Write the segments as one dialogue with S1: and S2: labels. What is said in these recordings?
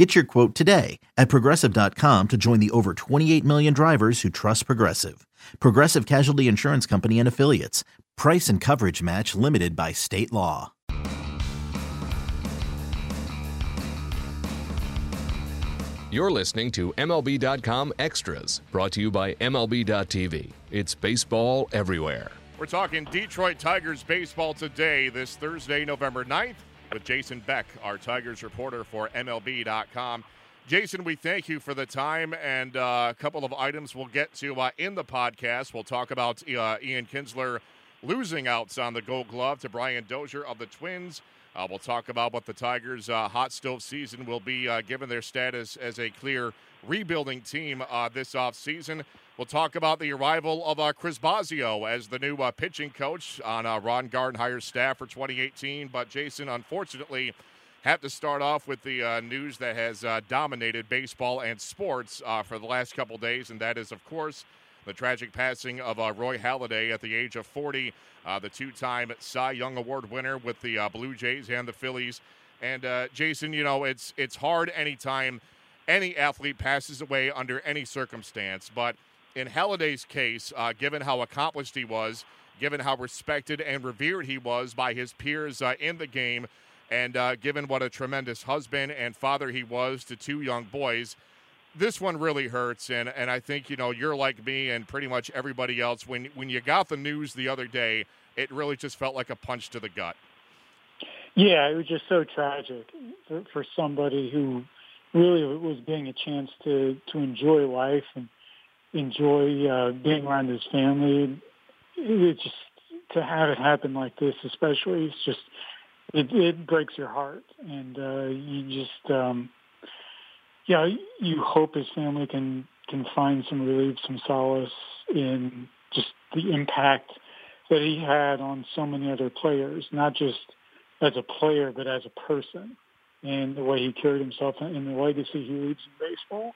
S1: Get your quote today at progressive.com to join the over 28 million drivers who trust Progressive. Progressive Casualty Insurance Company and Affiliates. Price and coverage match limited by state law.
S2: You're listening to MLB.com Extras, brought to you by MLB.tv. It's baseball everywhere.
S3: We're talking Detroit Tigers baseball today, this Thursday, November 9th, with Jason Beck, our Tigers reporter for MLB.com. Jason, we thank you for the time and uh, a couple of items we'll get to uh, in the podcast. We'll talk about uh, Ian Kinsler losing outs on the gold glove to Brian Dozier of the Twins. Uh, we'll talk about what the Tigers' uh, hot stove season will be uh, given their status as a clear rebuilding team this offseason. We'll talk about the arrival of Chris Bosio as the new pitching coach on Ron Gardenhire's staff for 2018. But, Jason, unfortunately, have to start off with the uh, news that has uh, dominated baseball and sports uh, for the last couple days, and that is, of course, the tragic passing of uh, Roy Halladay at the age of 40, uh, the two-time Cy Young Award winner with the uh, Blue Jays and the Phillies. And Jason, you know it's it's hard anytime any athlete passes away under any circumstance, but in Halladay's case, given how accomplished he was, given how respected and revered he was by his peers in the game. And uh, given what a tremendous husband and father he was to two young boys, this one really hurts. And, and I think, you know, you're like me and pretty much everybody else. When, when you got the news the other day, it really just felt like a punch to the gut.
S4: Yeah, it was just so tragic for, for somebody who really it was getting a chance to, to enjoy life and enjoy uh, being around his family. It just to have it happen like this, especially, it's just it, it breaks your heart, and uh, you just, um, yeah, you hope his family can can find some relief, some solace in just the impact that he had on so many other players, not just as a player, but as a person, and the way he carried himself and the legacy he leaves in baseball.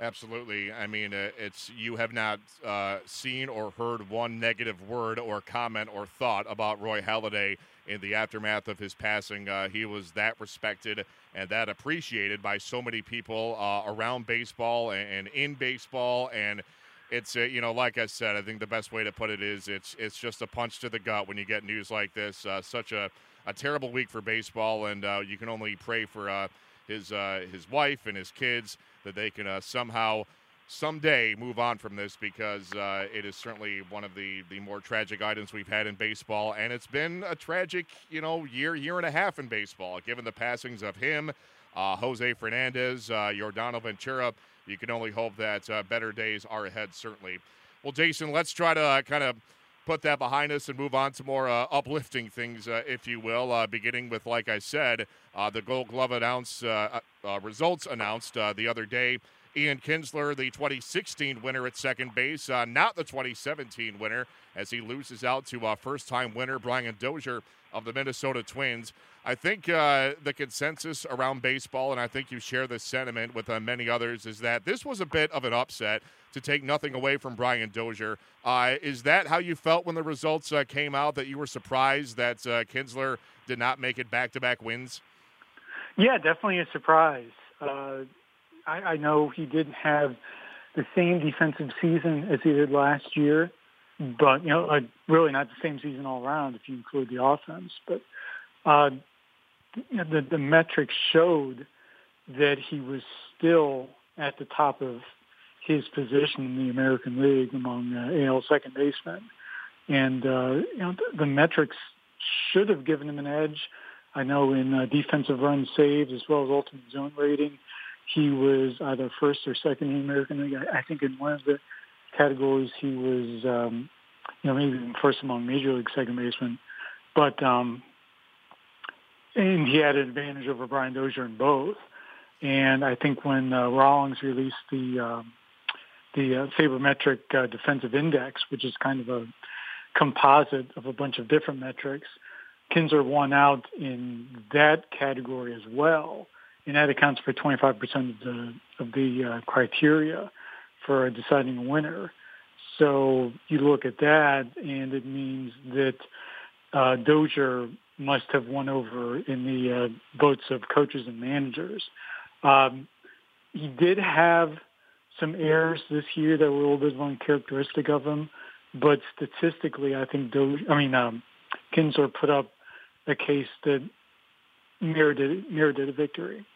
S3: Absolutely. I mean, uh, it's you have not uh, seen or heard one negative word or comment or thought about Roy Halladay in the aftermath of his passing. Uh, he was that respected and that appreciated by so many people uh, around baseball and, and, in baseball. And it's uh, you know, like I said, I think the best way to put it is it's it's just a punch to the gut when you get news like this. Uh, such a a terrible week for baseball, and you can only pray for his his wife and his kids that they can uh, somehow someday move on from this because uh, it is certainly one of the, the more tragic items we've had in baseball. And it's been a tragic, you know, year, year and a half in baseball, given the passings of him, uh, Jose Fernandez, uh, Yordano Ventura. You can only hope that uh, better days are ahead, certainly. Well, Jason, let's try to uh, kind of put that behind us and move on to more uh, uplifting things, uh, if you will. Uh, beginning with, like I said, uh, the Gold Glove announce uh, uh, results announced the other day. Ian Kinsler, the 2016 winner at second base, not the 2017 winner, as he loses out to first-time winner Brian Dozier of the Minnesota Twins. I think uh, the consensus around baseball, and I think you share this sentiment with uh, many others, is that this was a bit of an upset to take nothing away from Brian Dozier. Uh, is that how you felt when the results uh, came out? That you were surprised that uh, Kinsler did not make it back-to-back wins?
S4: Yeah, definitely a surprise. Uh, I, I know he didn't have the same defensive season as he did last year, but you know, really not the same season all around if you include the offense. But uh, the, the metrics showed that he was still at the top of his position in the American League among uh, AL second basemen. And, uh, you know, the, the metrics should have given him an edge. I know in uh, defensive runs saved as well as ultimate zone rating, he was either first or second in the American League. I, I think in one of the categories he was, um, you know, maybe first among major league second basemen. But um, and he had an advantage over Brian Dozier in both. And I think when uh, Rawlings released the um, the uh, sabermetric uh, defensive index, which is kind of a composite of a bunch of different metrics. Kinsler won out in that category as well, and that accounts for 25% of the of the uh, criteria for deciding a winner. So you look at that, and it means that uh, Dozier must have won over in the uh, votes of coaches and managers. Um, he did have some errors this year that were a little bit uncharacteristic of him, but statistically, I think Dozier, I mean um, Kinsler put up a case that merited merited a victory.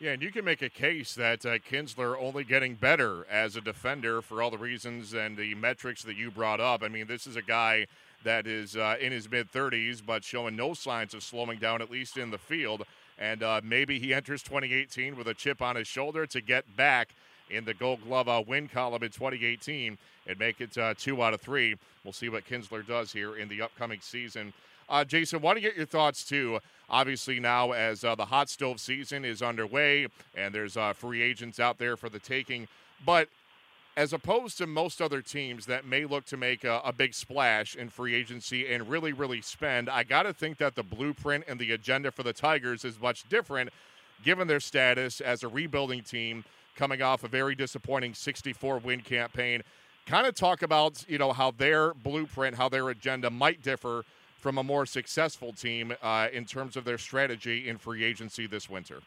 S3: Yeah, and you can make a case that uh, Kinsler only getting better as a defender for all the reasons and the metrics that you brought up. I mean, this is a guy that is uh, in his mid 30s, but showing no signs of slowing down, at least in the field. And uh, maybe he enters 2018 with a chip on his shoulder to get back in the Gold Glove uh, win column in 2018 and make it uh, two out of three. We'll see what Kinsler does here in the upcoming season. Uh, Jason, want to get your thoughts too. Obviously, now as uh, the hot stove season is underway and there's free agents out there for the taking, but as opposed to most other teams that may look to make a, a big splash in free agency and really, really spend, I got to think that the blueprint and the agenda for the Tigers is much different given their status as a rebuilding team coming off a very disappointing 64 win campaign. Kind of talk about, you know, how their blueprint, how their agenda might differ from a more successful team uh, in terms of their strategy in free agency this winter.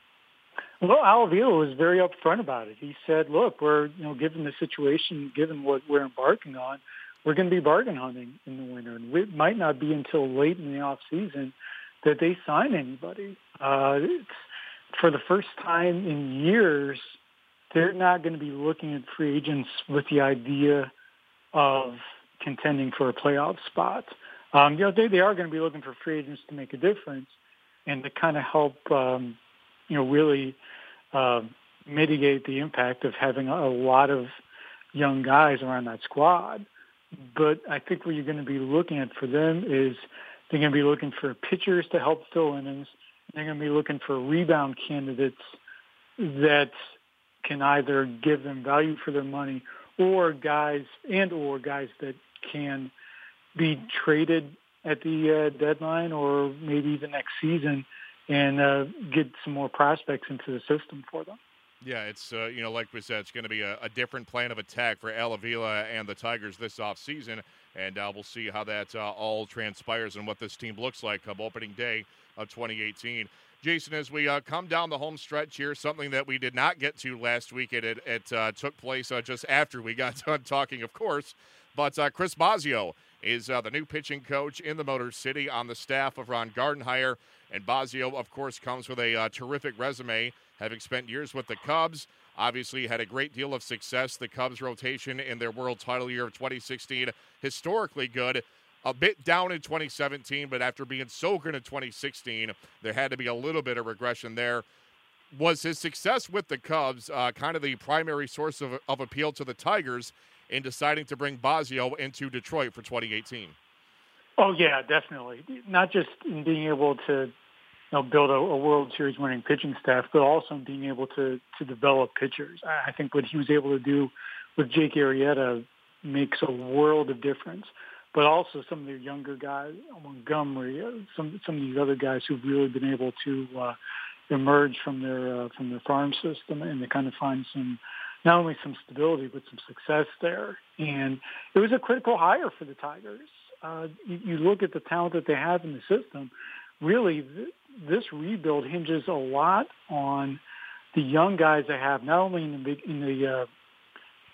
S4: Well, Al Avila was very upfront about it. He said, "Look, we're you know, given the situation, given what we're embarking on, we're going to be bargain hunting in the winter, and it might not be until late in the off season that they sign anybody. Uh, it's, for the first time in years, they're not going to be looking at free agents with the idea of contending for a playoff spot. Um, you know, they they are going to be looking for free agents to make a difference and to kind of help." Um, you know, really uh, mitigate the impact of having a lot of young guys around that squad. But I think what you're going to be looking at for them is they're going to be looking for pitchers to help fill innings. They're going to be looking for rebound candidates that can either give them value for their money or guys and or guys that can be traded at the uh, deadline or maybe even next season and uh, get some more prospects into the system for them.
S3: Yeah, it's uh, you know like we said, it's going to be a, a, different plan of attack for Al Avila and the Tigers this offseason, and uh, we'll see how that uh, all transpires and what this team looks like come opening day of 2018. Jason, as we uh, come down the home stretch here, something that we did not get to last week, it, it, it uh, took place uh, just after we got done talking, of course, but Chris Bosio is the new pitching coach in the Motor City on the staff of Ron Gardenhire. And Bosio, of course, comes with a uh, terrific resume, having spent years with the Cubs. Obviously, had a great deal of success. The Cubs' rotation in their world title year of 2016, historically good. A bit down in 2017, but after being so good in 2016, there had to be a little bit of regression there. Was his success with the Cubs uh, kind of the primary source of, of appeal to the Tigers in deciding to bring Bosio into Detroit for 2018?
S4: Oh yeah, definitely. Not just in being able to you know, build a, a World Series winning pitching staff, but also in being able to to develop pitchers. I think what he was able to do with Jake Arrieta makes a world of difference. But also some of the younger guys, Montgomery, uh, some some of these other guys who've really been able to uh, emerge from their uh, from their farm system and to kind of find some not only some stability but some success there. And it was a critical hire for the Tigers uh, you, you look at the talent that they have in the system, really th- this rebuild hinges a lot on the young guys they have, not only in the big in the uh,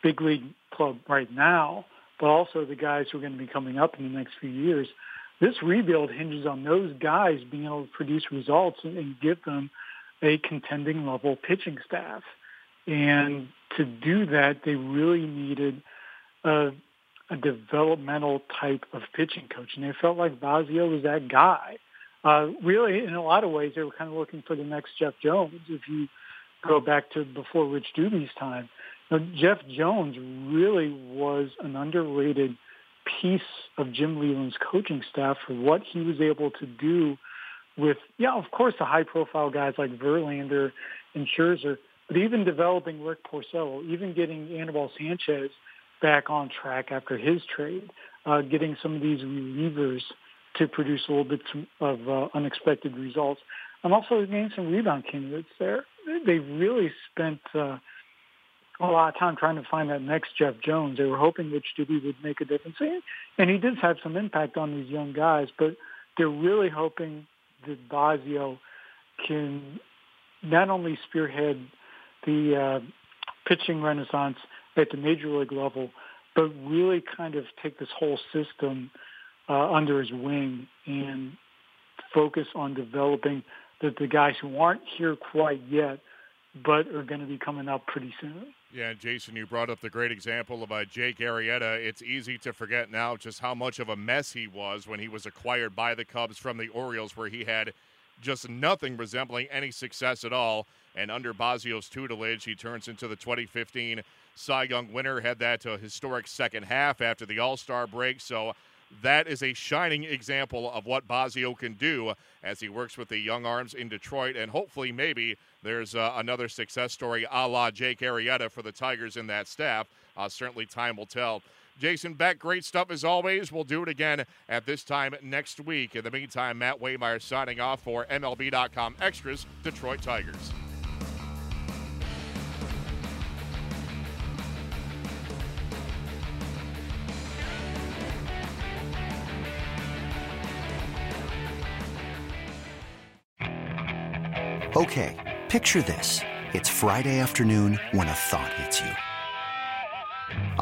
S4: big league club right now, but also the guys who are going to be coming up in the next few years. This rebuild hinges on those guys being able to produce results and, and give them a contending level pitching staff. And to do that, they really needed a a developmental type of pitching coach, and they felt like Bosio was that guy. Uh, really, in a lot of ways, they were kind of looking for the next Jeff Jones. If you go back to before Rich Dubee's time, know, Jeff Jones really was an underrated piece of Jim Leyland's coaching staff for what he was able to do with, yeah, of course, the high-profile guys like Verlander and Scherzer, but even developing Rick Porcello, even getting Anibal Sanchez – back on track after his trade, uh, getting some of these relievers to produce a little bit of uh, unexpected results. I'm also getting some rebound candidates there. They really spent uh, a lot of time trying to find that next Jeff Jones. They were hoping Rich Dubee would make a difference, and he did have some impact on these young guys. But they're really hoping that Bosio can not only spearhead the uh, pitching renaissance at the major league level, but really kind of take this whole system uh, under his wing and focus on developing the, the guys who aren't here quite yet, but are going to be coming up pretty soon.
S3: Yeah, Jason, you brought up the great example of uh, Jake Arrieta. It's easy to forget now just how much of a mess he was when he was acquired by the Cubs from the Orioles, where he had just nothing resembling any success at all. And under Bosio's tutelage, he turns into the 2015 Cy Young winner. Had that uh, historic second half after the All Star break. So that is a shining example of what Bosio can do as he works with the young arms in Detroit. And hopefully, maybe there's uh, another success story a la Jake Arrieta for the Tigers in that staff. Uh, certainly, time will tell. Jason Beck, great stuff as always. We'll do it again at this time next week. In the meantime, Matt Waymeyer signing off for MLB.com Extras, Detroit Tigers.
S5: Okay, picture this. It's Friday afternoon when a thought hits you.